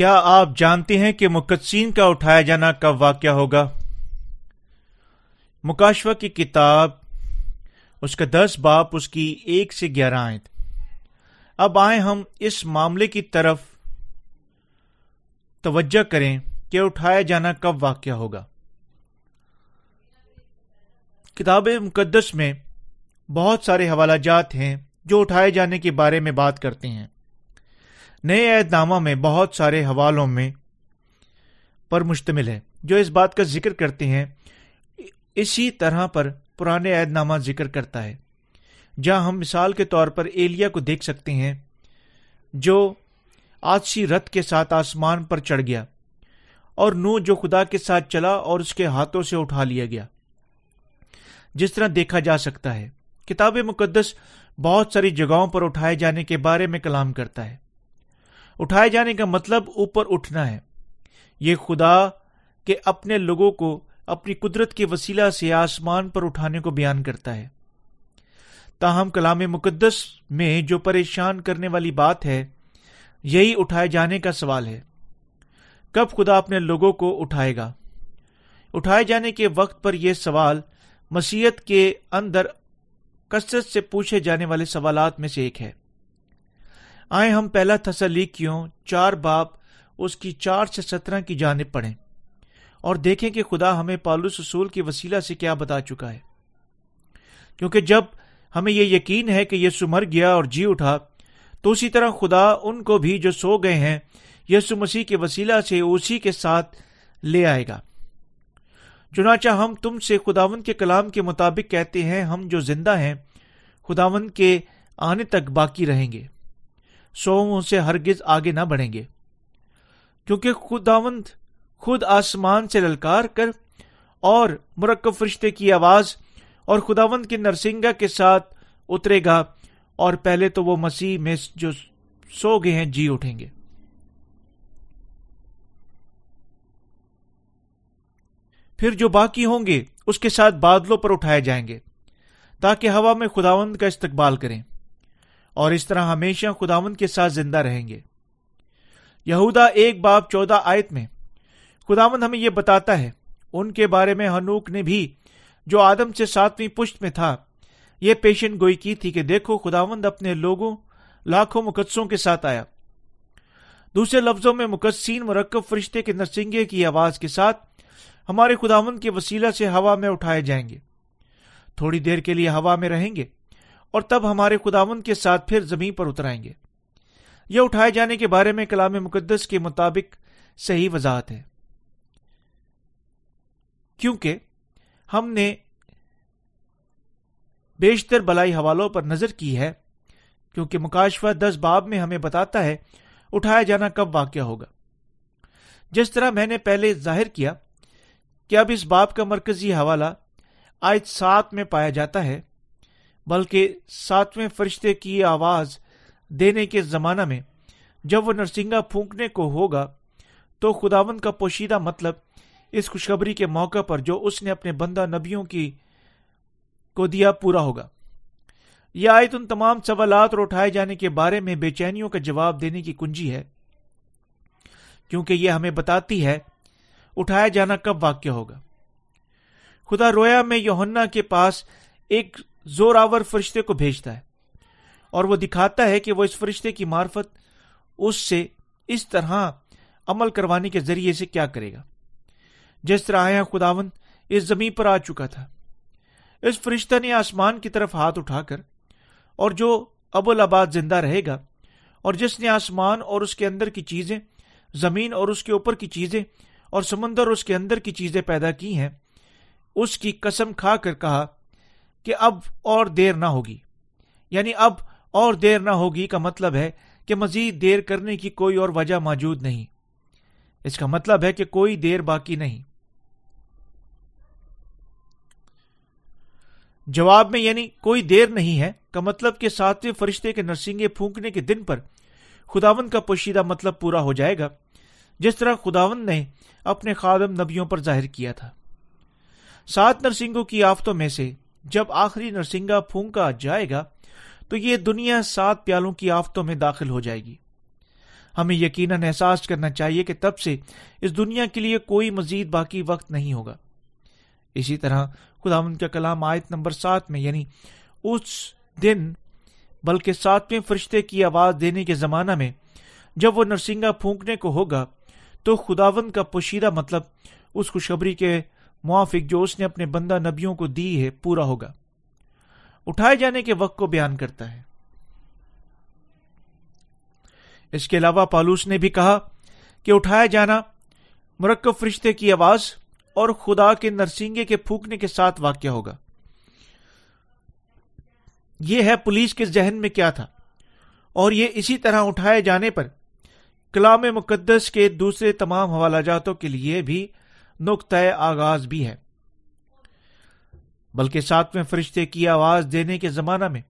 کیا آپ جانتے ہیں کہ مقدسین کا اٹھایا جانا کب واقع ہوگا؟ مکاشوہ کی کتاب، اس کا دس باپ، اس کی ایک سے گیارہ آئیں اب آئیں ہم اس معاملے کی طرف توجہ کریں کہ اٹھایا جانا کب واقع ہوگا۔ کتاب مقدس میں بہت سارے حوالہ جات ہیں جو اٹھائے جانے کے بارے میں بات کرتے ہیں۔ نئے عہد نامہ میں بہت سارے حوالوں میں پر مشتمل ہے، جو اس بات کا ذکر کرتے ہیں۔ اسی طرح پر پرانے عہد نامہ ذکر کرتا ہے۔ جہاں ہم مثال کے طور پر ایلیا کو دیکھ سکتے ہیں، جو آجسی رت کے ساتھ آسمان پر چڑھ گیا، اور نو جو خدا کے ساتھ چلا اور اس کے ہاتھوں سے اٹھا لیا گیا۔ جس طرح دیکھا جا سکتا ہے، کتاب مقدس بہت ساری جگہوں پر اٹھائے جانے کے بارے میں کلام کرتا ہے۔ اٹھائے جانے کا مطلب اوپر اٹھنا ہے۔ یہ خدا کے اپنے لوگوں کو اپنی قدرت کے وسیلہ سے آسمان پر اٹھانے کو بیان کرتا ہے۔ تاہم کلام مقدس میں جو پریشان کرنے والی بات ہے، یہی اٹھائے جانے کا سوال ہے۔ کب خدا اپنے لوگوں کو اٹھائے گا؟ اٹھائے جانے کے وقت پر یہ سوال مسیحت کے اندر کثرت سے پوچھے جانے والے سوالات میں سے ایک ہے۔ آئے ہم پہلا تسلی کیوں؟ چار باپ اس کی چار سے سترہ کی جانب پڑھیں۔ اور دیکھیں کہ خدا ہمیں پالوس اصول کی وسیلہ سے کیا بتا چکا ہے۔ کیونکہ جب ہمیں یہ یقین ہے کہ یسو مر گیا اور جی اٹھا، تو اسی طرح خدا ان کو بھی جو سو گئے ہیں، یسو مسیح کے وسیلہ سے اسی کے ساتھ لے آئے گا۔ چنانچہ ہم تم سے خداون کے کلام کے مطابق کہتے ہیں، ہم جو زندہ ہیں خداون کے آنے تک باقی رہیں گے۔ سو سے ہرگز آگے نہ بڑھیں گے۔ کیونکہ خداوند خود آسمان سے للکار کر اور مرکب فرشتے کی آواز اور خداوند کی نرسنگا کے ساتھ اترے گا اور پہلے تو وہ مسیح میں جو سو گئے ہیں جی اٹھیں گے۔ پھر جو باقی ہوں گے اس کے ساتھ بادلوں پر اٹھائے جائیں گے تاکہ ہوا میں خداوند کا استقبال کریں۔ اور اس طرح ہمیشہ خداون کے ساتھ زندہ رہیں گے۔ یہودا ایک باپ چودہ آیت میں خداون ہمیں یہ بتاتا ہے، ان کے بارے میں ہنوک نے بھی جو آدم سے ساتویں پشت میں تھا، یہ پیشن گوئی کی تھی کہ دیکھو خداوند اپنے لوگوں، لاکھوں مقدسوں کے ساتھ آیا۔ دوسرے لفظوں میں مقدسین مرکب فرشتے کے نرسنگے کی آواز کے ساتھ ہمارے خداوند کے وسیلہ سے ہوا میں اٹھائے جائیں گے۔ تھوڑی دیر کے لیے ہوا میں رہیں گے۔ اور تب ہمارے خداون کے ساتھ پھر زمین پر اترائیں گے۔ یہ اٹھائے جانے کے بارے میں کلام مقدس کے مطابق صحیح وضاحت ہے۔ کیونکہ ہم نے بیشتر بلائی حوالوں پر نظر کی ہے، کیونکہ مکاشفہ دس باب میں ہمیں بتاتا ہے اٹھایا جانا کب واقع ہوگا۔ جس طرح میں نے پہلے ظاہر کیا کہ اب اس باب کا مرکزی حوالہ آج سات میں پایا جاتا ہے۔ بلکہ ساتویں فرشتے کی آواز دینے کے زمانہ میں جب وہ نرسنگا پھونکنے کو ہوگا تو خداون کا پوشیدہ مطلب اس خوشخبری کے موقع پر جو اس نے اپنے بندہ نبیوں کی کو دیا پورا ہوگا۔ یہ آیت ان تمام سوالات اور اٹھائے جانے کے بارے میں بے چینیوں کا جواب دینے کی کنجی ہے، کیونکہ یہ ہمیں بتاتی ہے اٹھایا جانا کب واقع ہوگا۔ خدا رویا میں یوہنا کے پاس ایک زور آور فرشتے کو بھیجتا ہے اور وہ دکھاتا ہے کہ وہ اس فرشتے کی مارفت اس سے اس طرح عمل کروانے کے ذریعے سے کیا کرے گا۔ جس طرح آیا خداون اس زمین پر آ چکا تھا۔ اس فرشتہ نے آسمان کی طرف ہاتھ اٹھا کر اور جو ابوالآباد زندہ رہے گا اور جس نے آسمان اور اس کے اندر کی چیزیں، زمین اور اس کے اوپر کی چیزیں اور سمندر اور اس کے اندر کی چیزیں پیدا کی ہیں، اس کی قسم کھا کر کہا کہ اب اور دیر نہ ہوگی۔ یعنی اب اور دیر نہ ہوگی کا مطلب ہے کہ مزید دیر کرنے کی کوئی اور وجہ موجود نہیں۔ اس کا مطلب ہے کہ کوئی دیر باقی نہیں۔ جواب میں یعنی کوئی دیر نہیں ہے کا مطلب کہ ساتویں فرشتے کے نرسنگے پھونکنے کے دن پر خداون کا پوشیدہ مطلب پورا ہو جائے گا، جس طرح خداون نے اپنے خادم نبیوں پر ظاہر کیا تھا۔ سات نرسنگوں کی آفتوں میں سے جب آخری نرسنگا پھونکا جائے گا، تو یہ دنیا سات پیالوں کی آفتوں میں داخل ہو جائے گی۔ ہمیں یقیناً احساس کرنا چاہیے کہ تب سے اس دنیا کے لیے کوئی مزید باقی وقت نہیں ہوگا۔ اسی طرح خدا کا کلام آیت نمبر سات میں یعنی اس دن، بلکہ ساتویں فرشتے کی آواز دینے کے زمانہ میں، جب وہ نرسنگا پھونکنے کو ہوگا، تو خداون کا پوشیدہ مطلب اس خوشخبری کے موافق جو اس نے اپنے بندہ نبیوں کو دی ہے، پورا ہوگا۔ اٹھائے جانے کے وقت کو بیان کرتا ہے۔ اس کے علاوہ پالوس نے بھی کہا کہ اٹھایا جانا مرکب فرشتے کی آواز اور خدا کے نرسنگے کے پھونکنے کے ساتھ واقع ہوگا۔ یہ ہے پولیس کے ذہن میں کیا تھا۔ اور یہ اسی طرح اٹھائے جانے پر کلام مقدس کے دوسرے تمام حوالہ جاتوں کے لیے بھی نقطۂ آغاز بھی ہے۔ بلکہ ساتویں فرشتے کی آواز دینے کے زمانہ میں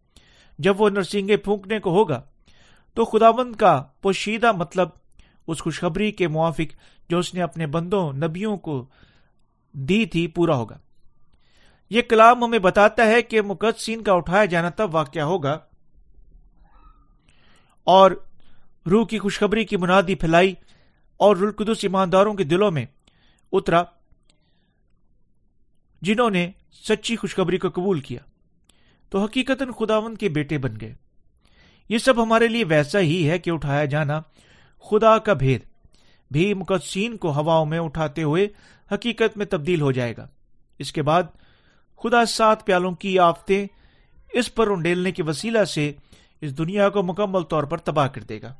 جب وہ نرسنگے پھونکنے کو ہوگا تو خداوند کا پوشیدہ مطلب اس خوشخبری کے موافق جو اس نے اپنے بندوں، نبیوں کو دی تھی پورا ہوگا۔ یہ کلام ہمیں بتاتا ہے کہ مقدسین کا اٹھایا جانا تب واقع ہوگا اور روح کی خوشخبری کی منادی پھیلائی اور رلقدس ایمانداروں کے دلوں میں اترا جنہوں نے سچی خوشخبری کو قبول کیا، تو حقیقت خداون کے بیٹے بن گئے۔ یہ سب ہمارے لیے ویسا ہی ہے کہ اٹھایا جانا خدا کا بھید۔ بھی مقدسین کو ہواؤں میں اٹھاتے ہوئے حقیقت میں تبدیل ہو جائے گا۔ اس کے بعد خدا سات پیالوں کی آفتیں اس پر انڈیلنے کے وسیلہ سے اس دنیا کو مکمل طور پر تباہ کر دے گا۔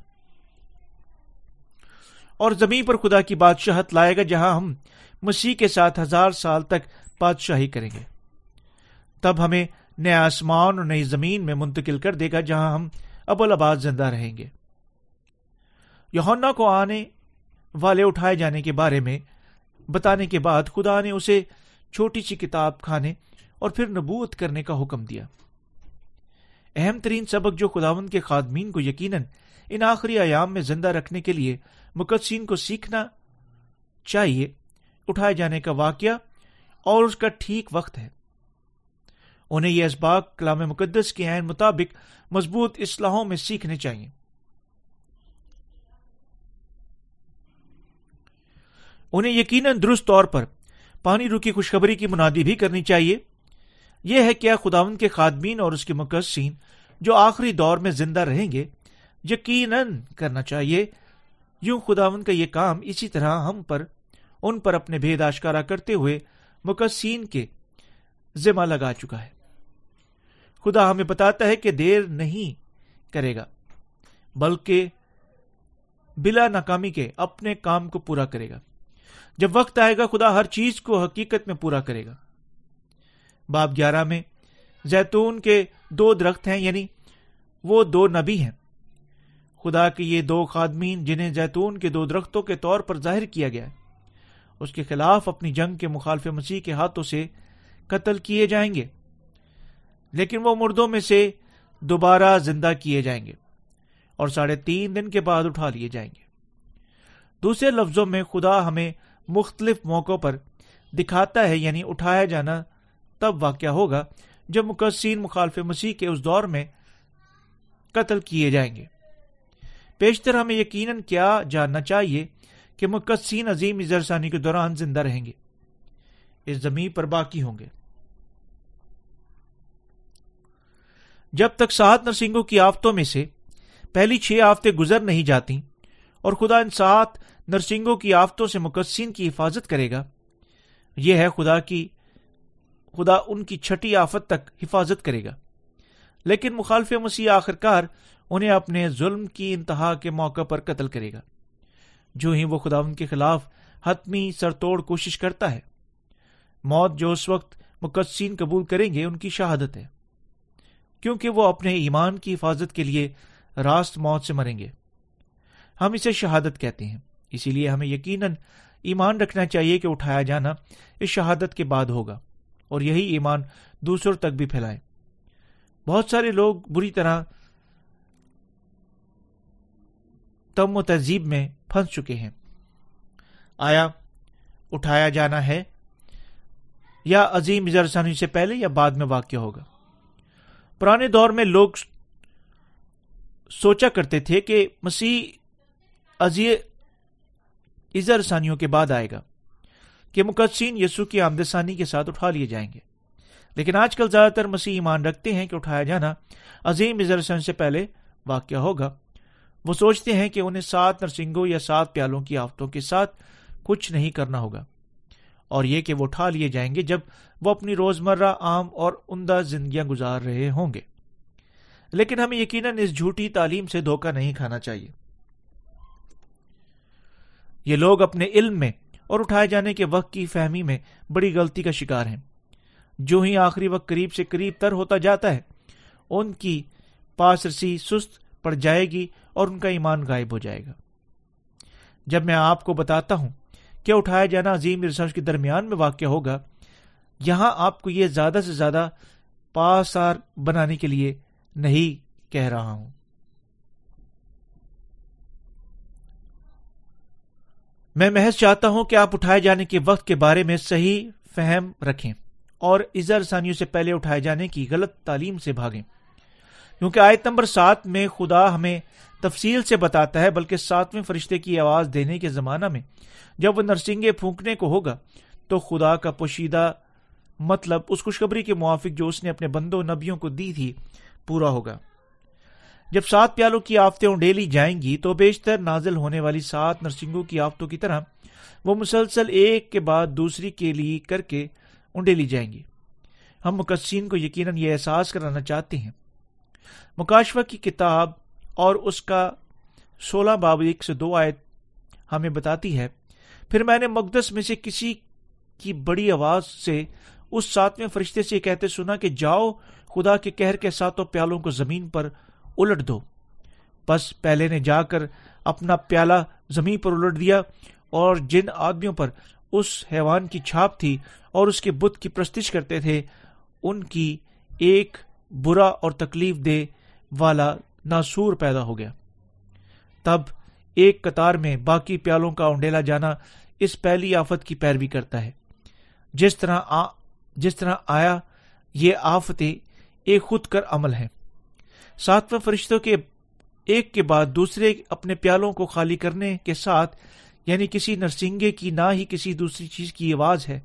اور زمین پر خدا کی بادشاہت لائے گا جہاں ہم مسیح کے ساتھ ہزار سال تک بادشاہی کریں گے۔ تب ہمیں نئے آسمان اور نئی زمین میں منتقل کر دے گا جہاں ہم ابول آباد زندہ رہیں گے۔ یونا کو آنے والے اٹھائے جانے کے بارے میں بتانے کے بعد خدا نے اسے چھوٹی سی کتاب کھانے اور پھر نبوت کرنے کا حکم دیا۔ اہم ترین سبق جو خداون کے خادمین کو یقیناً ان آخری ایام میں زندہ رکھنے کے لیے مقدسین کو سیکھنا چاہیے، اٹھائے جانے کا واقعہ اور اس کا ٹھیک وقت ہے۔ انہیں یہ اسباق کلام مقدس کے عین مطابق مضبوط اصلاحوں میں سیکھنے چاہیے۔ انہیں یقیناً درست طور پر پانی روکی خوشخبری کی منادی بھی کرنی چاہیے۔ یہ ہے کیا خداون کے خادمین اور اس کے مقصین جو آخری دور میں زندہ رہیں گے یقیناً کرنا چاہیے۔ یوں خداون کا یہ کام اسی طرح ہم پر، ان پر اپنے بھید آشکارا کرتے ہوئے مقصین کے ذمہ لگا چکا ہے۔ خدا ہمیں بتاتا ہے کہ دیر نہیں کرے گا، بلکہ بلا ناکامی کے اپنے کام کو پورا کرے گا۔ جب وقت آئے گا، خدا ہر چیز کو حقیقت میں پورا کرے گا۔ باب گیارہ میں زیتون کے دو درخت ہیں یعنی وہ دو نبی ہیں۔ خدا کے یہ دو خادمین جنہیں زیتون کے دو درختوں کے طور پر ظاہر کیا گیا ہے۔ اس کے خلاف اپنی جنگ کے مخالف مسیح کے ہاتھوں سے قتل کیے جائیں گے، لیکن وہ مردوں میں سے دوبارہ زندہ کیے جائیں گے اور ساڑھے تین دن کے بعد اٹھا لیے جائیں گے۔ دوسرے لفظوں میں خدا ہمیں مختلف موقعوں پر دکھاتا ہے یعنی اٹھایا جانا تب واقع ہوگا جب مقصین مخالف مسیح کے اس دور میں قتل کیے جائیں گے۔ پیشتر ہمیں یقیناً کیا جاننا چاہیے کہ مقصین عظیم اظہرسانی کے دوران زندہ رہیں گے۔ اس زمین پر باقی ہوں گے۔ جب تک سات نرسنگوں کی آفتوں میں سے پہلی چھ آفتیں گزر نہیں جاتی اور خدا ان سات نرسنگوں کی آفتوں سے مقصین کی حفاظت کرے گا، یہ ہے خدا کی، خدا ان کی چھٹی آفت تک حفاظت کرے گا۔ لیکن مخالف مسیح آخر کار انہیں اپنے ظلم کی انتہا کے موقع پر قتل کرے گا۔ جو ہی وہ خدا ان کے خلاف حتمی سرتوڑ کوشش کرتا ہے، موت جو اس وقت مقدسین قبول کریں گے، ان کی شہادت ہے۔ کیونکہ وہ اپنے ایمان کی حفاظت کے لیے راست موت سے مریں گے۔ ہم اسے شہادت کہتے ہیں۔ اسی لیے ہمیں یقیناً ایمان رکھنا چاہیے کہ اٹھایا جانا اس شہادت کے بعد ہوگا اور یہی ایمان دوسروں تک بھی پھیلائے۔ بہت سارے لوگ بری طرح تم و تہذیب میں پھنس چکے ہیں۔ آیا اٹھایا جانا ہے یا عظیم اظہرسانی سے پہلے یا بعد میں واقع ہوگا؟ پرانے دور میں لوگ سوچا کرتے تھے کہ مسیح ازر ثانیوں کے بعد آئے گا، کہ مقدسین یسو کی آمدسانی کے ساتھ اٹھا لیے جائیں گے۔ لیکن آج کل زیادہ تر مسیح ایمان رکھتے ہیں کہ اٹھایا جانا عظیم ازرسن سے پہلے واقع ہوگا۔ وہ سوچتے ہیں کہ انہیں سات نرسنگوں یا سات پیالوں کی آفتوں کے ساتھ کچھ نہیں کرنا ہوگا۔ اور یہ کہ وہ اٹھا لیے جائیں گے جب وہ اپنی روزمرہ عام اور عمدہ زندگیاں گزار رہے ہوں گے۔ لیکن ہمیں یقیناً اس جھوٹی تعلیم سے دھوکہ نہیں کھانا چاہیے۔ یہ لوگ اپنے علم میں اور اٹھائے جانے کے وقت کی فہمی میں بڑی غلطی کا شکار ہیں۔ جو ہی آخری وقت قریب سے قریب تر ہوتا جاتا ہے، ان کی پاس رسی سست پڑ جائے گی اور ان کا ایمان غائب ہو جائے گا۔ جب میں آپ کو بتاتا ہوں کہ اٹھایا جانا عظیم ریسرچ کے درمیان میں واقع ہوگا، یہاں آپ کو یہ زیادہ سے زیادہ پاسار بنانے کے لیے نہیں کہہ رہا ہوں۔ میں محض چاہتا ہوں کہ آپ اٹھائے جانے کے وقت کے بارے میں صحیح فہم رکھیں اور ازر ثانیوں سے پہلے اٹھائے جانے کی غلط تعلیم سے بھاگیں۔ کیونکہ آیت نمبر سات میں خدا ہمیں تفصیل سے بتاتا ہے، بلکہ ساتویں فرشتے کی آواز دینے کے زمانہ میں۔ جب وہ نرسنگے پھونکنے کو ہوگا، تو خدا کا پوشیدہ مطلب اس خوشخبری کے موافق جو اس نے اپنے بندوں نبیوں کو دی تھی، پورا ہوگا۔ جب سات پیالوں کی آفتیں اونڈیلی جائیں گی، تو بیشتر نازل ہونے والی سات نرسنگوں کی آفتوں کی طرح وہ مسلسل ایک کے بعد دوسری کے لیے کر کے انڈیلی جائیں گی۔ ہم مقصین کو یقیناً یہ احساس کرانا چاہتے ہیں۔ مکاشفہ کی کتاب اور اس کا سولہ باب ایک سے دو آیت ہمیں بتاتی ہے۔ پھر میں نے مقدس میں سے کسی کی بڑی آواز سے اس ساتویں فرشتے سے کہتے سنا کہ جاؤ، خدا کے کہر کے ساتوں پیالوں کو زمین پر الٹ دو۔ بس پہلے نے جا کر اپنا پیالہ زمین پر الٹ دیا اور جن آدمیوں پر اس حیوان کی چھاپ تھی اور اس کے بت کی پرستش کرتے تھے، ان کی ایک برا اور تکلیف دے والا ناسور پیدا ہو گیا۔ تب ایک قطار میں باقی پیالوں کا اونڈیلا جانا اس پہلی آفت کی پیروی کرتا ہے۔ جس طرح آ, جس طرح آیا یہ آفتیں ایک خود کر عمل ہے ساتویں فرشتوں کے ایک کے بعد دوسرے اپنے پیالوں کو خالی کرنے کے ساتھ یعنی کسی نرسنگے کی نہ ہی کسی دوسری چیز کی آواز ہے۔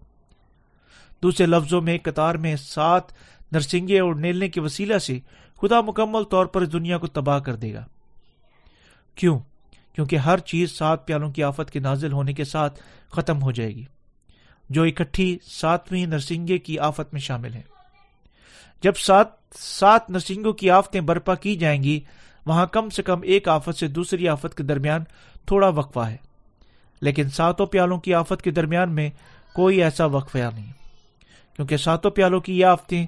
دوسرے لفظوں میں قطار میں سات نرسنگے اور نیلنے کے وسیلہ سے خدا مکمل طور پر اس دنیا کو تباہ کر دے گا۔ کیوں؟ کیونکہ ہر چیز سات پیالوں کی آفت کے نازل ہونے کے ساتھ ختم ہو جائے گی۔ جو اکٹھی ساتویں نرسنگے کی آفت میں شامل ہے جب سات سات نرسنگوں کی آفتیں برپا کی جائیں گی، وہاں کم سے کم ایک آفت سے دوسری آفت کے درمیان تھوڑا وقفہ ہے۔ لیکن ساتوں پیالوں کی آفت کے درمیان میں کوئی ایسا وقفہ نہیں۔ کیونکہ ساتوں پیالوں کی یہ آفتیں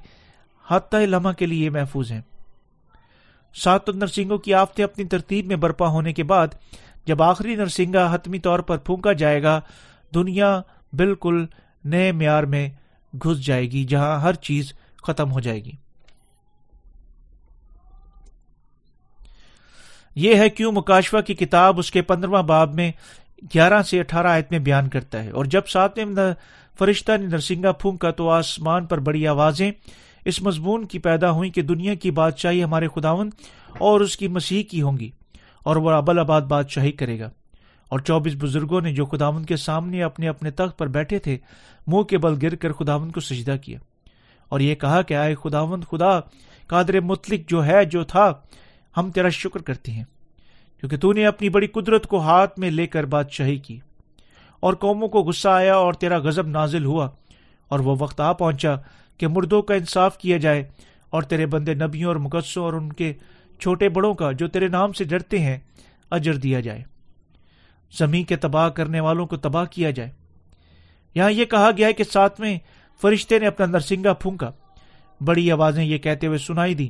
حتیٰ لمحہ کے لیے محفوظ ہیں۔ سات نرسنگوں کی آفتیں اپنی ترتیب میں برپا ہونے کے بعد جب آخری نرسنگا حتمی طور پر پھونکا جائے گا، دنیا بالکل نئے معیار میں گھس جائے گی، جہاں ہر چیز ختم ہو جائے گی۔ یہ ہے کیوں مکاشفہ کی کتاب اس کے پندرواں باب میں گیارہ سے اٹھارہ آیت میں بیان کرتا ہے۔ اور جب ساتویں فرشتہ نے نرسنگا پھونکا تو آسمان پر بڑی آوازیں اس مضمون کی پیدا ہوئی کہ دنیا کی بادشاہی ہمارے خداون اور اس کی مسیح کی ہوں گی اور وہ ابل آباد بادشاہی کرے گا۔ اور چوبیس بزرگوں نے جو خداون کے سامنے اپنے اپنے تخت پر بیٹھے تھے، منہ کے بل گر کر خداون کو سجدہ کیا۔ اور یہ کہا کہ آئے خداون خدا، قادر مطلق جو ہے، جو تھا، ہم تیرا شکر کرتے ہیں، کیونکہ تو نے اپنی بڑی قدرت کو ہاتھ میں لے کر بادشاہی کی۔ اور قوموں کو غصہ آیا اور تیرا غزب نازل ہوا، اور وہ وقت آ پہنچا کہ مردوں کا انصاف کیا جائے اور تیرے بندے نبیوں اور مقدسوں اور ان کے چھوٹے بڑوں کا جو تیرے نام سے ڈرتے ہیں، اجر دیا جائے۔ زمین کے تباہ کرنے والوں کو تباہ کیا جائے۔ یہاں یہ کہا گیا ہے کہ ساتویں فرشتے نے اپنا نرسنگا پھونکا۔ بڑی آوازیں یہ کہتے ہوئے سنائی دی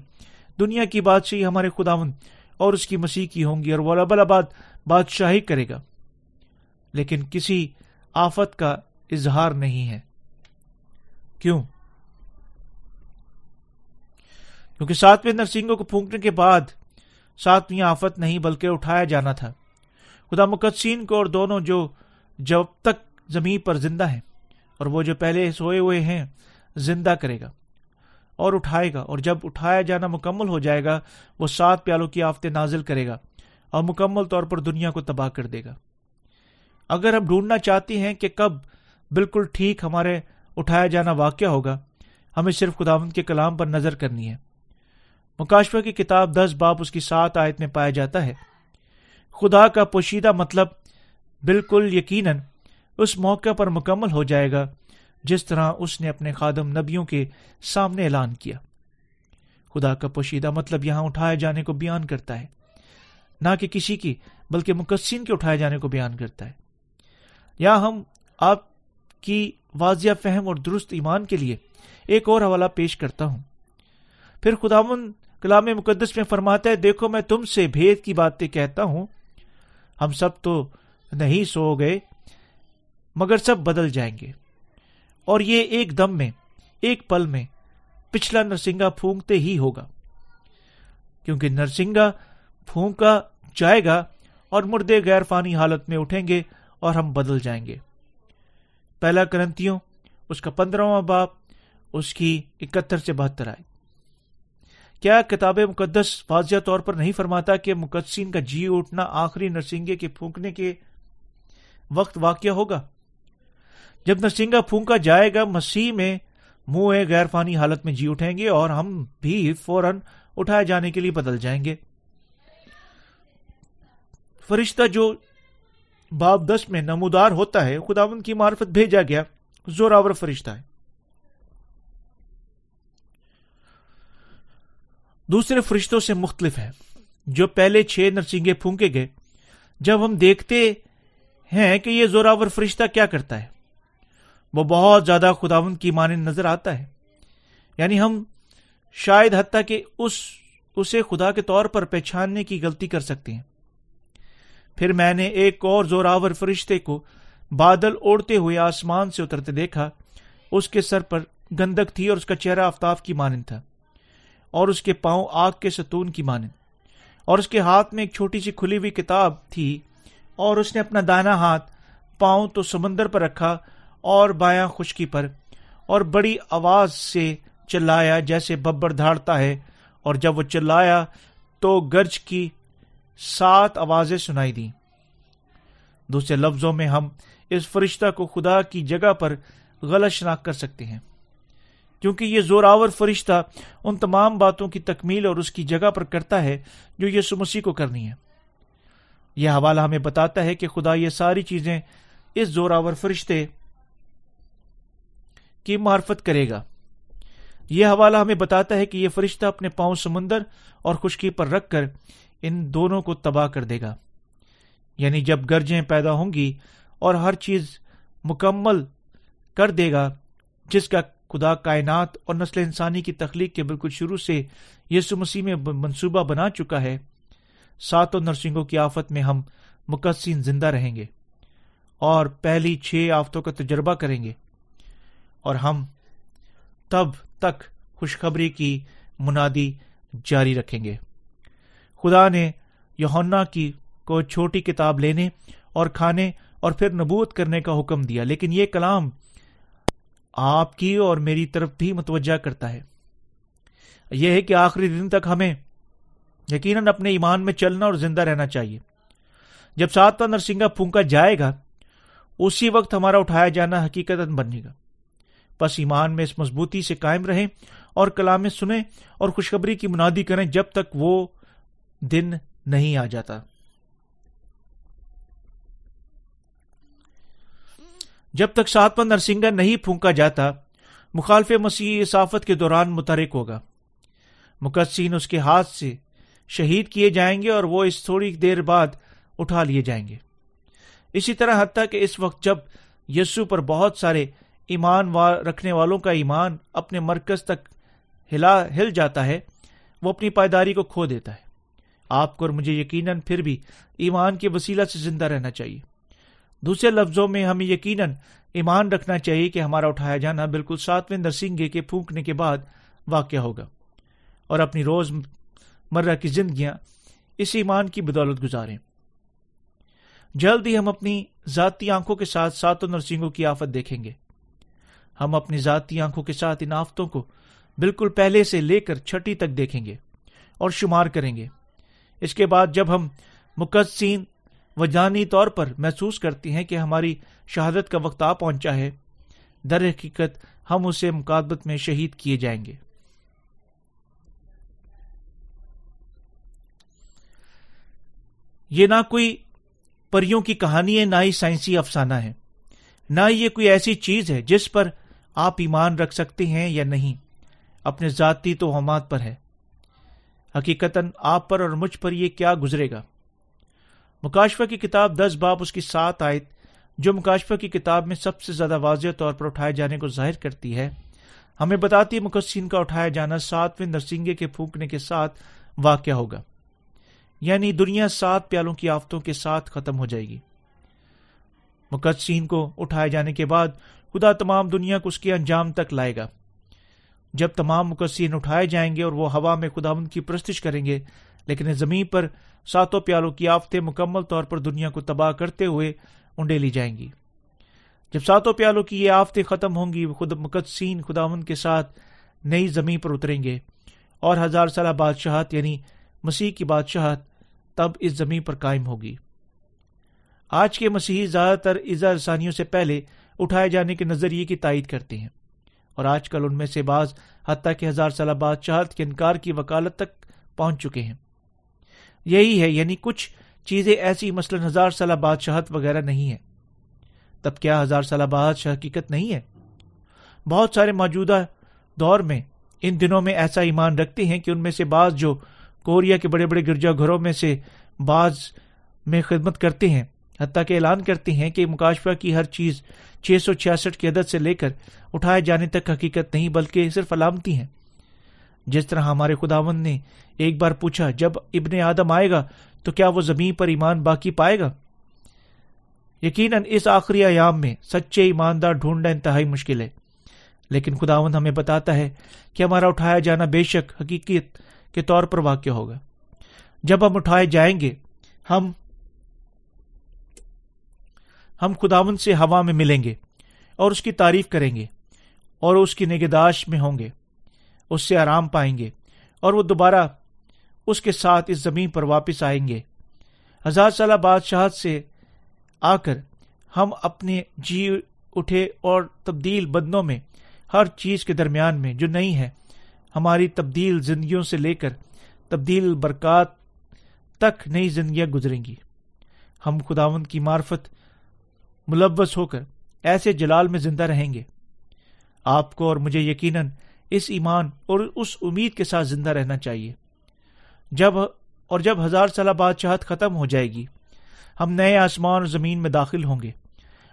دنیا کی بادشاہی ہمارے خداون اور اس کی مسیح کی ہوں گی اور وہ ابل آباد بادشاہی کرے گا۔ لیکن کسی آفت کا اظہار نہیں ہے۔ کیوں؟ کیونکہ ساتویں نرسنگوں کو پھونکنے کے بعد ساتویں آفت نہیں بلکہ اٹھایا جانا تھا۔ خدا مقدسین کو اور دونوں جو جب تک زمین پر زندہ ہیں اور وہ جو پہلے سوئے ہوئے ہیں، زندہ کرے گا اور اٹھائے گا۔ اور جب اٹھایا جانا مکمل ہو جائے گا، وہ سات پیالوں کی آفتے نازل کرے گا اور مکمل طور پر دنیا کو تباہ کر دے گا۔ اگر ہم ڈھونڈنا چاہتے ہیں کہ کب بالکل ٹھیک ہمارے اٹھایا جانا واقع ہوگا، ہمیں صرف خداوند کے کلام پر نظر کرنی ہے۔ مکاشفہ کی کتاب دس باپ اس کی سات آیت میں پایا جاتا ہے۔ خدا کا پوشیدہ مطلب بالکل یقیناً اس موقع پر مکمل ہو جائے گا جس طرح اس نے اپنے خادم نبیوں کے سامنے اعلان کیا۔ خدا کا پوشیدہ مطلب یہاں اٹھائے جانے کو بیان کرتا ہے۔ نہ کہ کسی کی، بلکہ مقصین کے اٹھائے جانے کو بیان کرتا ہے۔ یا ہم آپ کی واضح فہم اور درست ایمان کے لیے ایک اور حوالہ پیش کرتا ہوں۔ پھر خداون کلام مقدس میں فرماتا ہے، دیکھو میں تم سے بھید کی باتیں کہتا ہوں۔ ہم سب تو نہیں سو گئے، مگر سب بدل جائیں گے۔ اور یہ ایک دم میں، ایک پل میں پچھلا نرسنگا پھونکتے ہی ہوگا۔ کیونکہ نرسنگا پھونکا جائے گا اور مردے غیر فانی حالت میں اٹھیں گے اور ہم بدل جائیں گے۔ پہلا کرنتیوں، اس کا پندرہواں باپ اس کی اکہتر سے بہتر آئے۔ کیا کتاب مقدس واضح طور پر نہیں فرماتا کہ مقدسین کا جی اٹھنا آخری نرسنگے کے پھونکنے کے وقت واقع ہوگا؟ جب نرسنگا پھونکا جائے گا، مسیح میں منہ غیر فانی حالت میں جی اٹھیں گے اور ہم بھی فوراً اٹھائے جانے کے لیے بدل جائیں گے۔ فرشتہ جو باب دس میں نمودار ہوتا ہے خداون کی معرفت بھیجا گیا، زوراور فرشتہ ہے۔ دوسرے فرشتوں سے مختلف ہے جو پہلے چھ نرسنگے پھونکے گئے۔ جب ہم دیکھتے ہیں کہ یہ زوراور فرشتہ کیا کرتا ہے، وہ بہت زیادہ خداون کی مانند نظر آتا ہے۔ یعنی ہم شاید حتیٰ کہ اس، اسے خدا کے طور پر پہچاننے کی غلطی کر سکتے ہیں۔ پھر میں نے ایک اور زوراور فرشتے کو بادل اوڑتے ہوئے آسمان سے اترتے دیکھا، اس کے سر پر گندک تھی اور اس کا چہرہ آفتاب کی مانند تھا۔ اور اس کے پاؤں آگ کے ستون کی مانند۔ اور اس کے ہاتھ میں ایک چھوٹی سی کھلی ہوئی کتاب تھی، اور اس نے اپنا دانا ہاتھ پاؤں تو سمندر پر رکھا اور بایاں خشکی پر، اور بڑی آواز سے چلایا جیسے ببر دھاڑتا ہے۔ اور جب وہ چلایا تو گرج کی سات آوازیں سنائی دی دوسرے لفظوں میں ہم اس فرشتہ کو خدا کی جگہ پر غلط شناخت کر سکتے ہیں۔ کیونکہ یہ زوراور فرشتہ ان تمام باتوں کی تکمیل اور اس کی جگہ پر کرتا ہے جو یسو مسیح کو کرنی ہے۔ یہ حوالہ ہمیں بتاتا ہے کہ خدا یہ ساری چیزیں اس زوراور فرشتے کی معرفت کرے گا۔ یہ حوالہ ہمیں بتاتا ہے کہ یہ فرشتہ اپنے پاؤں سمندر اور خشکی پر رکھ کر ان دونوں کو تباہ کر دے گا۔ یعنی جب گرجیں پیدا ہوں گی اور ہر چیز مکمل کر دے گا، جس کا خدا کائنات اور نسل انسانی کی تخلیق کے بالکل شروع سے یسو مسیح میں منصوبہ بنا چکا ہے۔ ساتوں نرسنگوں کی آفت میں ہم مقصین زندہ رہیں گے اور پہلی چھ آفتوں کا تجربہ کریں گے اور ہم تب تک خوشخبری کی منادی جاری رکھیں گے۔ خدا نے یونا کی کو چھوٹی کتاب لینے اور کھانے اور پھر نبوت کرنے کا حکم دیا، لیکن یہ کلام آپ کی اور میری طرف بھی متوجہ کرتا ہے۔ یہ ہے کہ آخری دن تک ہمیں یقیناً اپنے ایمان میں چلنا اور زندہ رہنا چاہیے۔ جب ساتواں نرسنگا پھونکا جائے گا، اسی وقت ہمارا اٹھایا جانا حقیقت بنے گا۔ بس ایمان میں اس مضبوطی سے قائم رہیں اور کلام سنیں اور خوشخبری کی منادی کریں جب تک وہ دن نہیں آ جاتا۔ جب تک ساتواں نرسنگا نہیں پھونکا جاتا، مخالف مسیح صافت کے دوران متحرک ہوگا۔ مقدسین اس کے ہاتھ سے شہید کیے جائیں گے اور وہ اس تھوڑی دیر بعد اٹھا لیے جائیں گے۔ اسی طرح حتیٰ کہ اس وقت جب یسو پر بہت سارے ایمان رکھنے والوں کا ایمان اپنے مرکز تک ہلا ہل جاتا ہے، وہ اپنی پائیداری کو کھو دیتا ہے۔ آپ کو اور مجھے یقیناً پھر بھی ایمان کے وسیلہ سے زندہ رہنا چاہیے۔ دوسرے لفظوں میں ہمیں یقیناً ایمان رکھنا چاہیے کہ ہمارا اٹھایا جانا بالکل ساتویں نرسنگے کے پھونکنے کے بعد واقع ہوگا اور اپنی روز مرہ کی زندگیاں اس ایمان کی بدولت گزاریں۔ جلد ہی ہم اپنی ذاتی آنکھوں کے ساتھ ساتوں نرسنگوں کی آفت دیکھیں گے۔ ہم اپنی ذاتی آنکھوں کے ساتھ ان آفتوں کو بالکل پہلے سے لے کر چھٹی تک دیکھیں گے اور شمار کریں گے۔ اس کے بعد جب ہم مقدسین و جانی طور پر محسوس کرتی ہیں کہ ہماری شہادت کا وقت آ پہنچا ہے۔ در حقیقت ہم اسے مقابت میں شہید کیے جائیں گے۔ یہ نہ کوئی پریوں کی کہانی ہے، نہ ہی سائنسی افسانہ ہے۔ نہ ہی یہ کوئی ایسی چیز ہے جس پر آپ ایمان رکھ سکتے ہیں یا نہیں۔ اپنے ذاتی توہمات پر ہے۔ حقیقت آپ پر اور مجھ پر یہ کیا گزرے گا؟ مکاشفہ کی کتاب دس باپ اس کی سات آیت، جو مکاشفہ کی کتاب میں سب سے زیادہ واضح طور پر اٹھائے جانے کو ظاہر کرتی ہے۔ ہمیں بتاتی ہے مقصین کا اٹھایا جانا ساتویں نرسنگے کے پھونکنے کے ساتھ واقع ہوگا۔ یعنی دنیا سات پیالوں کی آفتوں کے ساتھ ختم ہو جائے گی۔ مقدسین کو اٹھائے جانے کے بعد خدا تمام دنیا کو اس کے انجام تک لائے گا۔ جب تمام مقدسین اٹھائے جائیں گے اور وہ ہوا میں خدا ان کی پرستش کریں گے، لیکن زمین پر ساتوں پیالوں کی آفتیں مکمل طور پر دنیا کو تباہ کرتے ہوئے انڈے لی جائیں گی۔ جب ساتوں پیالوں کی یہ آفتیں ختم ہوں گی، خود مقدسین خداون کے ساتھ نئی زمین پر اتریں گے اور ہزار سالہ بادشاہت یعنی مسیح کی بادشاہت، تب اس زمین پر قائم ہوگی۔ آج کے مسیحی زیادہ تر ایزا رسانیوں سے پہلے اٹھائے جانے کے نظریے کی تائید کرتے ہیں اور آج کل ان میں سے بعض حتیٰ کہ ہزار سالہ بادشاہت کے انکار کی وکالت تک پہنچ چکے ہیں۔ یہی ہے یعنی کچھ چیزیں ایسی، مثلاً ہزار سالہ بادشاہت وغیرہ نہیں ہے تب کیا ہزار سالہ بادشاہ حقیقت نہیں ہے؟ بہت سارے موجودہ دور میں، ان دنوں میں ایسا ایمان رکھتے ہیں کہ ان میں سے بعض جو کوریا کے بڑے بڑے گرجا گھروں میں سے بعض میں خدمت کرتے ہیں، حتیٰ کہ اعلان کرتے ہیں کہ مکاشفہ کی ہر چیز چھ سو چھیاسٹھ کی عدد سے لے کر اٹھائے جانے تک حقیقت نہیں، بلکہ صرف علامتی ہیں۔ جس طرح ہمارے خداون نے ایک بار پوچھا، جب ابن آدم آئے گا تو کیا وہ زمین پر ایمان باقی پائے گا؟ یقیناً اس آخری ایام میں سچے ایماندار ڈھونڈنا انتہائی مشکل ہے۔ لیکن خداون ہمیں بتاتا ہے کہ ہمارا اٹھایا جانا بے شک حقیقت کے طور پر واقع ہوگا۔ جب ہم اٹھائے جائیں گے، ہم ہم خداون سے ہوا میں ملیں گے اور اس کی تعریف کریں گے اور اس کی نگہداشت میں ہوں گے۔ اس سے آرام پائیں گے اور وہ دوبارہ اس کے ساتھ اس زمین پر واپس آئیں گے۔ ہزار سالہ بادشاہ سے آ کر ہم اپنے جی اٹھے اور تبدیل بدنوں میں ہر چیز کے درمیان میں، جو نہیں ہے، ہماری تبدیل زندگیوں سے لے کر تبدیل برکات تک نئی زندگیاں گزریں گی۔ ہم خداون کی معرفت ملوث ہو کر ایسے جلال میں زندہ رہیں گے۔ آپ کو اور مجھے یقیناً اس ایمان اور اس امید کے ساتھ زندہ رہنا چاہیے۔ جب اور جب ہزار سالہ بادشاہت ختم ہو جائے گی، ہم نئے آسمان اور زمین میں داخل ہوں گے۔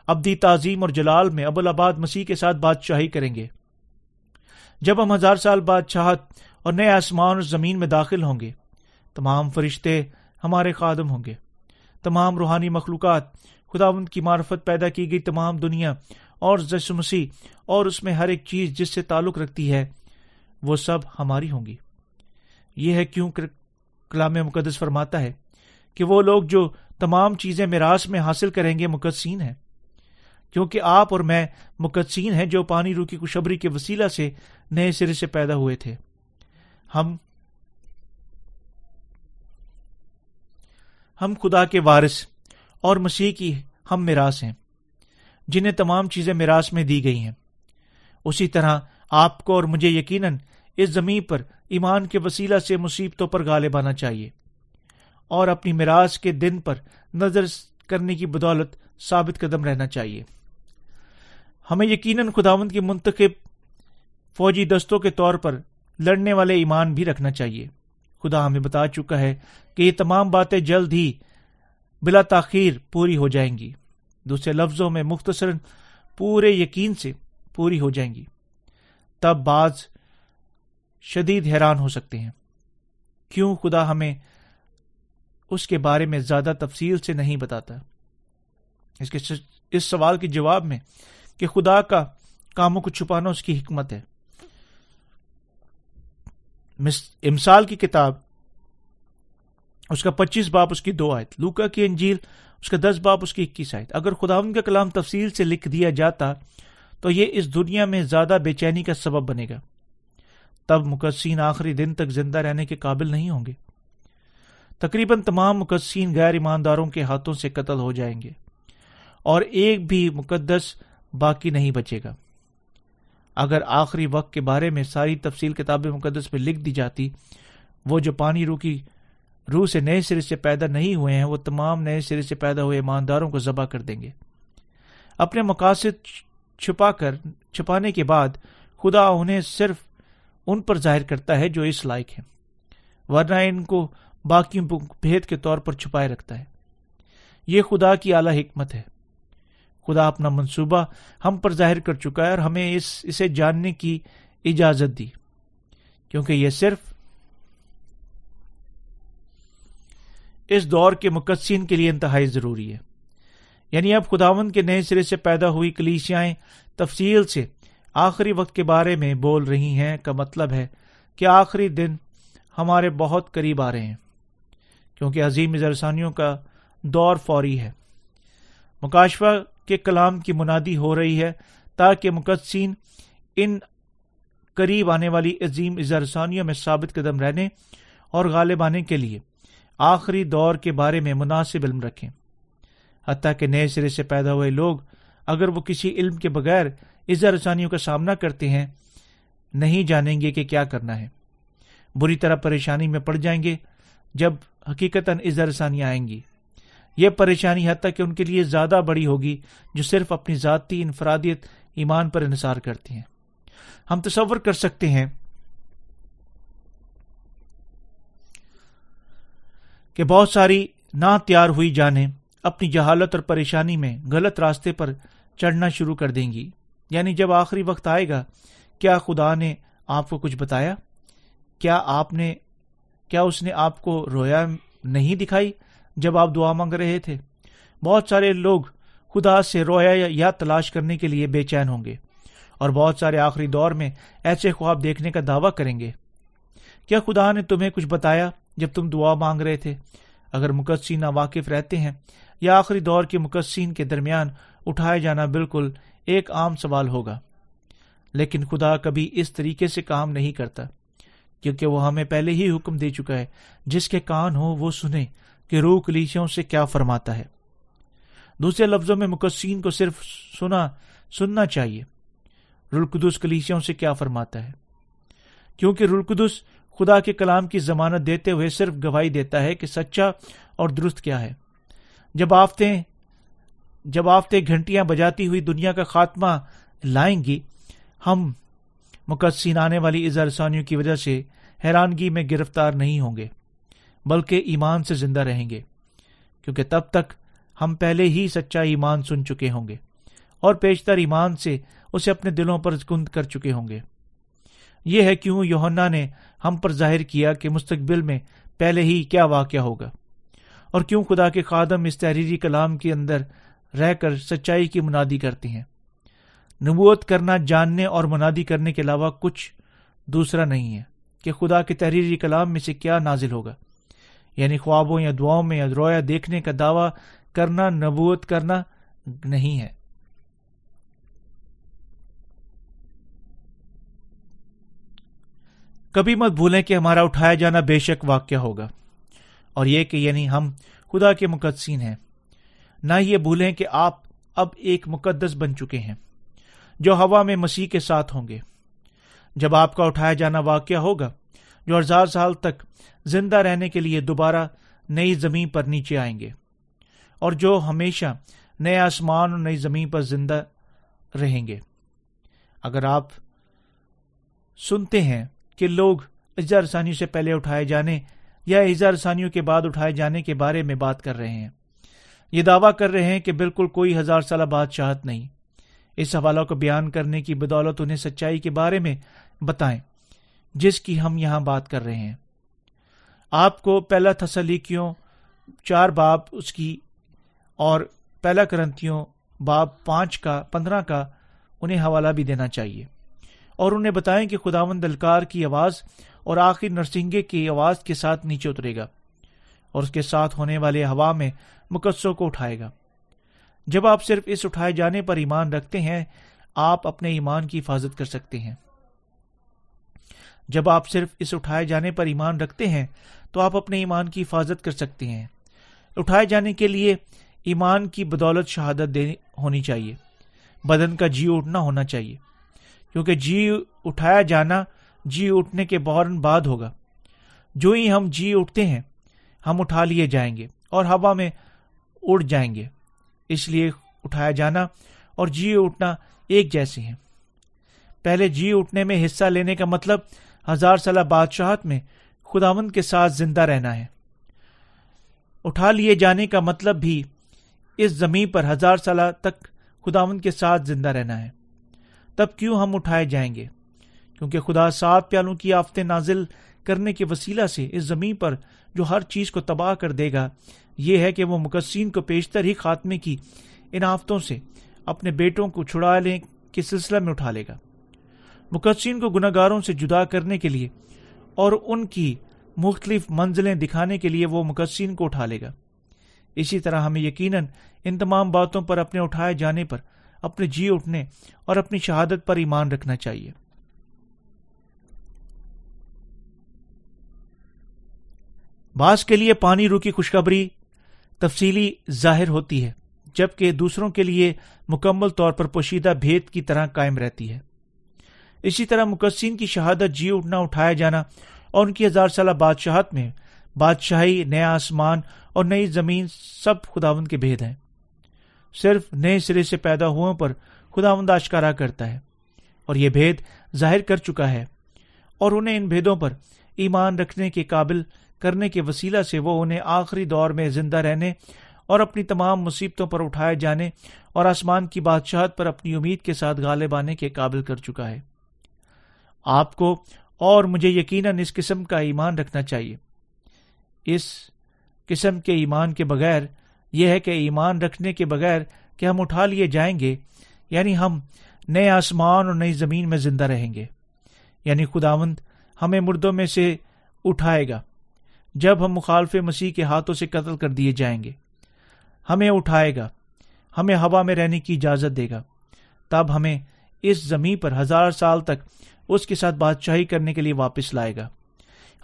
ابدی تعظیم اور جلال میں ابوالآباد مسیح کے ساتھ بادشاہی کریں گے۔ جب ہم ہزار سال بادشاہت اور نئے آسمان اور زمین میں داخل ہوں گے، تمام فرشتے ہمارے خادم ہوں گے۔ تمام روحانی مخلوقات خدا ان کی معرفت پیدا کی گئی تمام دنیا اور مسیح اور اس میں ہر ایک چیز جس سے تعلق رکھتی ہے، وہ سب ہماری ہوں گی۔ یہ ہے کیوں کلام مقدس فرماتا ہے کہ وہ لوگ جو تمام چیزیں میراث میں حاصل کریں گے، مقدسین ہیں۔ کیونکہ آپ اور میں مقدسین ہیں جو پانی رو کی خوشبری کے وسیلہ سے نئے سرے سے پیدا ہوئے تھے۔ ہم ہم خدا کے وارث اور مسیح کی ہم میراث ہیں۔ جنہیں تمام چیزیں میراث میں دی گئی ہیں۔ اسی طرح آپ کو اور مجھے یقیناً اس زمین پر ایمان کے وسیلہ سے مصیبتوں پر غالب آنا چاہیے اور اپنی میراث کے دن پر نظر کرنے کی بدولت ثابت قدم رہنا چاہیے۔ ہمیں یقیناً خداوند کی منتخب فوجی دستوں کے طور پر لڑنے والے ایمان بھی رکھنا چاہیے۔ خدا ہمیں بتا چکا ہے کہ یہ تمام باتیں جلد ہی بلا تاخیر پوری ہو جائیں گی۔ دوسرے لفظوں میں مختصر پورے یقین سے پوری ہو جائیں گی۔ تب بعض شدید حیران ہو سکتے ہیں۔ کیوں خدا ہمیں اس کے بارے میں زیادہ تفصیل سے نہیں بتاتا؟ اس کے اس سوال کے جواب میں کہ خدا کا کاموں کو چھپانا اس کی حکمت ہے۔ امسال کی کتاب اس کا پچیس باپ، اس کی دو آیت۔ لوکا کی انجیل، اس کا دس باپ، اس کی اکیس آیت۔ اگر خدا ان کا کلام تفصیل سے لکھ دیا جاتا، تو یہ اس دنیا میں زیادہ بے چینی کا سبب بنے گا۔ تب مقصین آخری دن تک زندہ رہنے کے قابل نہیں ہوں گے۔ تقریباً تمام مقدسین غیر ایمانداروں کے ہاتھوں سے قتل ہو جائیں گے۔ اور ایک بھی مقدس باقی نہیں بچے گا۔ اگر آخری وقت کے بارے میں ساری تفصیل کتاب مقدس میں لکھ دی جاتی، وہ جو پانی رو کی روح سے نئے سرے سے پیدا نہیں ہوئے ہیں، وہ تمام نئے سرے سے پیدا ہوئے ایمانداروں کو ذبح کر دیں گے۔ اپنے مقاصد چھپا کر، چھپانے کے بعد خدا انہیں صرف ان پر ظاہر کرتا ہے جو اس لائق ہیں، ورنہ ان کو باقی بھید کے طور پر چھپائے رکھتا ہے۔ یہ خدا کی اعلی حکمت ہے۔ خدا اپنا منصوبہ ہم پر ظاہر کر چکا ہے اور ہمیں اس، اسے جاننے کی اجازت دی، کیونکہ یہ صرف اس دور کے مقدسین کے لیے انتہائی ضروری ہے۔ یعنی اب خداون کے نئے سرے سے پیدا ہوئی کلیشیاں تفصیل سے آخری وقت کے بارے میں بول رہی ہیں کا مطلب ہے کہ آخری دن ہمارے بہت قریب آ رہے ہیں، کیونکہ عظیم زرسانیوں کا دور فوری ہے۔ مکاشفہ کے کلام کی منادی ہو رہی ہے تاکہ مقدسین ان قریب آنے والی عظیم اظہارسانیوں میں ثابت قدم رہنے اور غالب آنے کے لیے۔ آخری دور کے بارے میں مناسب علم رکھیں۔ حتیٰ کہ نئے سرے سے پیدا ہوئے لوگ اگر وہ کسی علم کے بغیر اظہارسانیوں کا سامنا کرتے ہیں، نہیں جانیں گے کہ کیا کرنا ہے۔ بری طرح پریشانی میں پڑ جائیں گے جب حقیقت اظہارسانیاں آئیں گی۔ یہ پریشانی حتیٰ کہ ان کے لیے زیادہ بڑی ہوگی جو صرف اپنی ذاتی انفرادیت ایمان پر انحصار کرتی ہیں۔ ہم تصور کر سکتے ہیں کہ بہت ساری نہ تیار ہوئی جانیں اپنی جہالت اور پریشانی میں غلط راستے پر چڑھنا شروع کر دیں گی۔ یعنی جب آخری وقت آئے گا، کیا خدا نے آپ کو کچھ بتایا؟ کیا آپ نے، کیا اس نے آپ کو رویا نہیں دکھائی جب آپ دعا مانگ رہے تھے؟ بہت سارے لوگ خدا سے رویا یا تلاش کرنے کے لیے بے چین ہوں گے اور بہت سارے آخری دور میں ایسے خواب دیکھنے کا دعوی کریں گے۔ کیا خدا نے تمہیں کچھ بتایا؟ جب تم دعا مانگ رہے تھے۔ اگر مقدسین واقف رہتے ہیں یا آخری دور کے مقدسین کے درمیان اٹھائے جانا بالکل ایک عام سوال ہوگا۔ لیکن خدا کبھی اس طریقے سے کام نہیں کرتا، کیونکہ وہ ہمیں پہلے ہی حکم دے چکا ہے۔ جس کے کان ہو وہ سنے کہ روح کلیشوں سے کیا فرماتا ہے۔ دوسرے لفظوں میں مقصین کو صرف سنا، سننا چاہیے۔ رلقدس کلیشوں سے کیا فرماتا ہے؟ کیونکہ رلقدس خدا کے کلام کی ضمانت دیتے ہوئے صرف گواہی دیتا ہے کہ سچا اور درست کیا ہے۔ جب آفتیں جب آفتیں گھنٹیاں بجاتی ہوئی دنیا کا خاتمہ لائیں گی، ہم مقدسین آنے والی اظہار کی وجہ سے حیرانگی میں گرفتار نہیں ہوں گے، بلکہ ایمان سے زندہ رہیں گے، کیونکہ تب تک ہم پہلے ہی سچا ایمان سن چکے ہوں گے اور پیشتر ایمان سے اسے اپنے دلوں پر کند کر چکے ہوں گے۔ یہ ہے کیوں یوہنا نے ہم پر ظاہر کیا کہ مستقبل میں پہلے ہی کیا واقعہ ہوگا۔ اور کیوں خدا کے خادم اس تحریری کلام کے اندر رہ کر سچائی کی منادی کرتے ہیں؟ نبوت کرنا، جاننے اور منادی کرنے کے علاوہ کچھ دوسرا نہیں ہے کہ خدا کے تحریری کلام میں سے کیا نازل ہوگا۔ یعنی خوابوں یا دعاؤں میں یا رویا دیکھنے کا دعوی کرنا، نبوت کرنا نہیں ہے۔ کبھی مت بھولیں کہ ہمارا اٹھایا جانا بے شک واقعہ ہوگا۔ اور یہ کہ یعنی ہم خدا کے مقدسین ہیں۔ نہ یہ بھولیں کہ آپ اب ایک مقدس بن چکے ہیں، جو ہوا میں مسیح کے ساتھ ہوں گے۔ جب آپ کا اٹھایا جانا واقعہ ہوگا، جو ہزار سال تک زندہ رہنے کے لیے دوبارہ نئی زمین پر نیچے آئیں گے، اور جو ہمیشہ نئے آسمان اور نئی زمین پر زندہ رہیں گے۔ اگر آپ سنتے ہیں کہ لوگ اظہار ثانیوں سے پہلے اٹھائے جانے یا اظہار ثانیوں کے بعد اٹھائے جانے کے بارے میں بات کر رہے ہیں۔ یہ دعویٰ کر رہے ہیں کہ بالکل کوئی ہزار سالہ بادشاہت نہیں۔ اس حوالہ کو بیان کرنے کی بدولت انہیں سچائی کے بارے میں بتائیں، جس کی ہم یہاں بات کر رہے ہیں۔ آپ کو پہلا تسلیقیوں چار باب اس کی اور پہلا کرنتیوں باب پانچ کا، پندرہ کا انہیں حوالہ بھی دینا چاہیے۔ اور انہیں بتائیں کہ خداون دلکار کی آواز اور آخر نرسنگے کی آواز کے ساتھ نیچے اترے گا اور اس کے ساتھ ہونے والے ہوا میں مقدسوں کو اٹھائے گا۔ جب آپ صرف اس اٹھائے جانے پر ایمان رکھتے ہیں، آپ اپنے ایمان کی حفاظت کر سکتے ہیں۔ جب آپ صرف اس اٹھائے جانے پر ایمان رکھتے ہیں، تو آپ اپنے ایمان کی حفاظت کر سکتے ہیں۔ اٹھائے جانے کے لیے ایمان کی بدولت شہادت دینی ہونی چاہیے۔ بدن کا جی اٹھنا ہونا چاہیے۔ کیونکہ جی اٹھایا جانا جی اٹھنے کے بورن بعد ہوگا۔ جو ہی ہم جی اٹھتے ہیں، ہم اٹھا لیے جائیں گے اور ہوا میں اڑ جائیں گے۔ اس لیے اٹھایا جانا اور جی اٹھنا ایک جیسے ہیں۔ پہلے جی اٹھنے میں حصہ لینے کا مطلب ہزار سالہ بادشاہت میں خداون کے ساتھ زندہ رہنا ہے۔ اٹھا لیے جانے کا مطلب بھی اس زمین پر ہزار سالہ تک خداون کے ساتھ زندہ رہنا ہے۔ تب کیوں ہم اٹھائے جائیں گے؟ کیونکہ خدا سات پیالوں کی آفتیں نازل کرنے کے وسیلہ سے اس زمین پر جو ہر چیز کو تباہ کر دے گا، یہ ہے کہ وہ مقصین کو پیشتر ہی خاتمے کی ان آفتوں سے اپنے بیٹوں کو چھڑا لیں کے سلسلہ میں اٹھا لے گا۔ مقصین کو گناگاروں سے جدا کرنے کے لیے اور ان کی مختلف منزلیں دکھانے کے لیے وہ مقصین کو اٹھا لے گا۔ اسی طرح ہمیں یقیناً ان تمام باتوں پر اپنے اٹھائے جانے پر اپنے جی اٹھنے اور اپنی شہادت پر ایمان رکھنا چاہیے۔ بعض کے لیے پانی رو کی خوشخبری تفصیلی ظاہر ہوتی ہے، جبکہ دوسروں کے لیے مکمل طور پر پوشیدہ بھید کی طرح قائم رہتی ہے۔ اسی طرح مقصین کی شہادت جی اٹھنا، اٹھایا جانا اور ان کی ہزار سالہ بادشاہت میں بادشاہی نیا آسمان اور نئی زمین سب خداوند کے بھید ہیں۔ صرف نئے سرے سے پیدا ہو پر خداوند اشکارا کرتا ہے اور یہ بھید ظاہر کر چکا ہے اور انہیں ان بھیدوں پر ایمان رکھنے کے قابل کرنے کے وسیلہ سے وہ انہیں آخری دور میں زندہ رہنے اور اپنی تمام مصیبتوں پر اٹھائے جانے اور آسمان کی بادشاہت پر اپنی امید کے ساتھ غالب آنے کے قابل کر چکا ہے۔ آپ کو اور مجھے یقیناً اس قسم کا ایمان رکھنا چاہیے۔ اس قسم کے ایمان کے بغیر یہ ہے کہ ایمان رکھنے کے بغیر کہ ہم اٹھا لیے جائیں گے یعنی ہم نئے آسمان اور نئی زمین میں زندہ رہیں گے۔ یعنی خداوند ہمیں مردوں میں سے اٹھائے گا جب ہم مخالف مسیح کے ہاتھوں سے قتل کر دیے جائیں گے۔ ہمیں اٹھائے گا، ہمیں ہوا میں رہنے کی اجازت دے گا۔ تب ہمیں اس زمین پر ہزار سال تک اس کے ساتھ بادشاہی کرنے کے لیے واپس لائے گا۔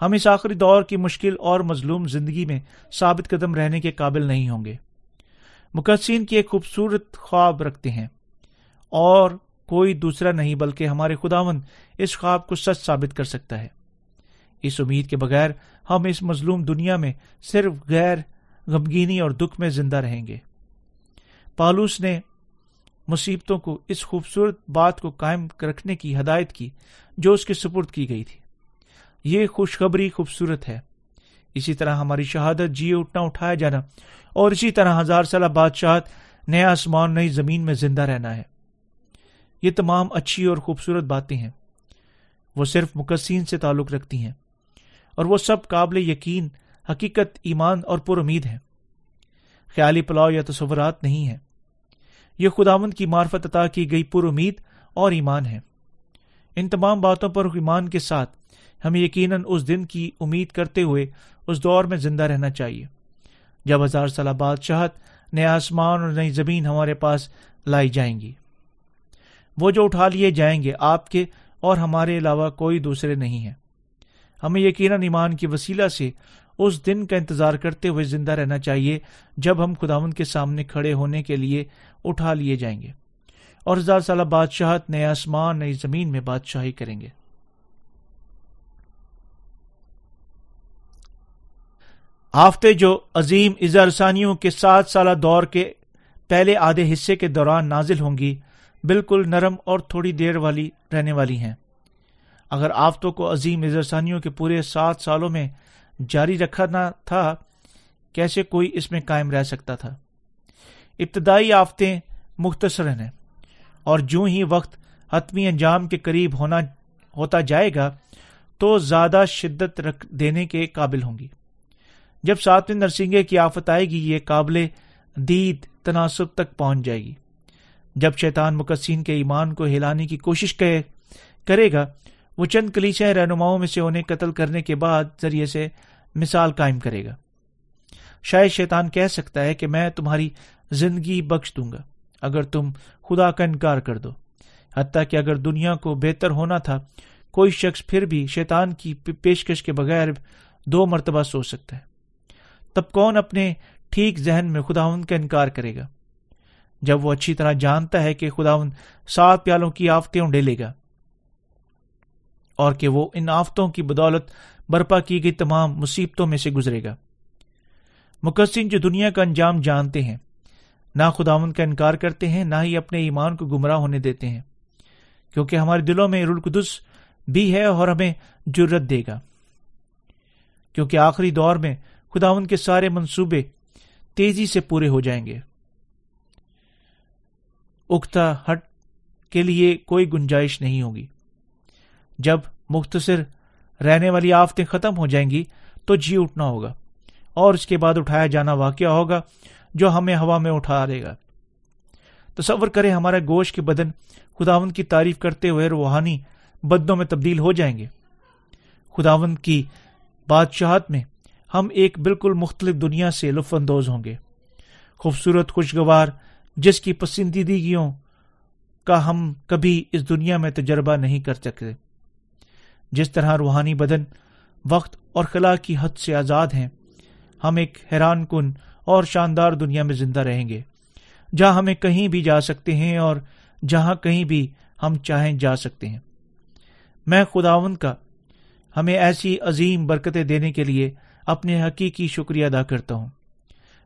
ہم اس آخری دور کی مشکل اور مظلوم زندگی میں ثابت قدم رہنے کے قابل نہیں ہوں گے۔ مقصین کی ایک خوبصورت خواب رکھتے ہیں۔ اور کوئی دوسرا نہیں بلکہ ہمارے خداون اس خواب کو سچ ثابت کر سکتا ہے۔ اس امید کے بغیر ہم اس مظلوم دنیا میں صرف غیر غمگینی اور دکھ میں زندہ رہیں گے۔ پالوس نے مصیبتوں کو اس خوبصورت بات کو قائم رکھنے کی ہدایت کی جو اس کے سپرد کی گئی تھی۔ یہ خوشخبری خوبصورت ہے۔ اسی طرح ہماری شہادت جی اٹھنا اٹھایا جانا اور اسی طرح ہزار سالہ بادشاہت نیا آسمان، نئی زمین میں زندہ رہنا ہے۔ یہ تمام اچھی اور خوبصورت باتیں ہیں۔ وہ صرف مقصین سے تعلق رکھتی ہیں اور وہ سب قابل یقین، حقیقت، ایمان اور پر امید ہے خیالی پلاؤ یا تصورات نہیں ہے یہ خداوند کی معرفت عطا کی گئی پر امید اور ایمان ہے ان تمام باتوں پر ایمان کے ساتھ ہمیں یقیناً اس دن کی امید کرتے ہوئے اس دور میں زندہ رہنا چاہیے۔ جب ہزار سالہ بادشاہت نئے آسمان اور نئی زمین ہمارے پاس لائی جائیں گی، وہ جو اٹھا لیے جائیں گے آپ کے اور ہمارے علاوہ کوئی دوسرے نہیں ہیں۔ ہمیں یقیناً ایمان کی وسیلہ سے اس دن کا انتظار کرتے ہوئے زندہ رہنا چاہیے جب ہم خداون کے سامنے کھڑے ہونے کے لیے اٹھا لیے جائیں گے اور ہزار سالہ بادشاہت نئے آسمان، نئی زمین میں بادشاہی کریں گے۔ آفتے جو عظیم اظہارسانیوں کے سات سالہ دور کے پہلے آدھے حصے کے دوران نازل ہوں گی، بالکل نرم اور تھوڑی دیر والی رہنے والی ہیں۔ اگر آفتوں کو عظیم اظہرسانیوں کے پورے سات سالوں میں جاری رکھنا تھا، کیسے کوئی اس میں قائم رہ سکتا تھا؟ ابتدائی آفتیں مختصر ہیں اور جو ہی وقت حتمی انجام کے قریب ہونا ہوتا جائے گا، تو زیادہ شدت رکھ دینے کے قابل ہوں گی۔ جب ساتویں نرسنگے کی آفت آئے گی، یہ قابل دید تناسب تک پہنچ جائے گی۔ جب شیطان مقصین کے ایمان کو ہلانے کی کوشش کرے گا، وہ چند کلیچے رہنماؤں میں سے انہیں قتل کرنے کے بعد ذریعے سے مثال قائم کرے گا۔ شاید شیطان کہہ سکتا ہے کہ میں تمہاری زندگی بخش دوں گا، اگر تم خدا کا انکار کر دو۔ حتیٰ کہ اگر دنیا کو بہتر ہونا تھا، کوئی شخص پھر بھی شیطان کی پیشکش کے بغیر دو مرتبہ سوچ سکتا ہے۔ تب کون اپنے ٹھیک ذہن میں خداون کا انکار کرے گا؟ جب وہ اچھی طرح جانتا ہے کہ خداون سات پیالوں کی آفتیں ڈیلے گا اور کہ وہ ان آفتوں کی بدولت برپا کی گئی تمام مصیبتوں میں سے گزرے گا۔ مقصن جو دنیا کا انجام جانتے ہیں، نہ خداون کا انکار کرتے ہیں، نہ ہی اپنے ایمان کو گمراہ ہونے دیتے ہیں، کیونکہ ہمارے دلوں میں رلقدس بھی ہے اور ہمیں جرت دے گا۔ کیونکہ آخری دور میں خداون کے سارے منصوبے تیزی سے پورے ہو جائیں گے۔ اکتا ہٹ کے لیے کوئی گنجائش نہیں ہوگی۔ جب مختصر رہنے والی آفتیں ختم ہو جائیں گی تو جی اٹھنا ہوگا اور اس کے بعد اٹھایا جانا واقعہ ہوگا جو ہمیں ہوا میں اٹھا دے گا۔ تصور کرے ہمارا گوشت کے بدن خداون کی تعریف کرتے ہوئے روحانی بدنوں میں تبدیل ہو جائیں گے۔ خداون کی بادشاہت میں ہم ایک بالکل مختلف دنیا سے لطف اندوز ہوں گے۔ خوبصورت، خوشگوار، جس کی پسندیدگیوں کا ہم کبھی اس دنیا میں تجربہ نہیں کر سکتے۔ جس طرح روحانی بدن وقت اور خلا کی حد سے آزاد ہیں، ہم ایک حیران کن اور شاندار دنیا میں زندہ رہیں گے، جہاں ہمیں کہیں بھی جا سکتے ہیں اور جہاں کہیں بھی ہم چاہیں جا سکتے ہیں۔ میں خداون کا ہمیں ایسی عظیم برکتیں دینے کے لیے اپنے حقیقی شکریہ ادا کرتا ہوں۔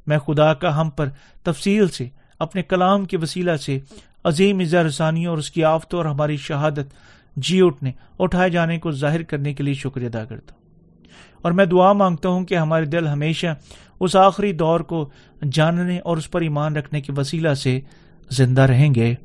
میں خدا کا ہم پر تفصیل سے، اپنے کلام کے وسیلہ سے عظیم اظہار رسانی اور اس کی آفتوں اور ہماری شہادت جی اٹھنے اٹھائے جانے کو ظاہر کرنے کے لیے شکریہ ادا کرتا ہوں۔ اور میں دعا مانگتا ہوں کہ ہمارے دل ہمیشہ اس آخری دور کو جاننے اور اس پر ایمان رکھنے کے وسیلہ سے زندہ رہیں گے۔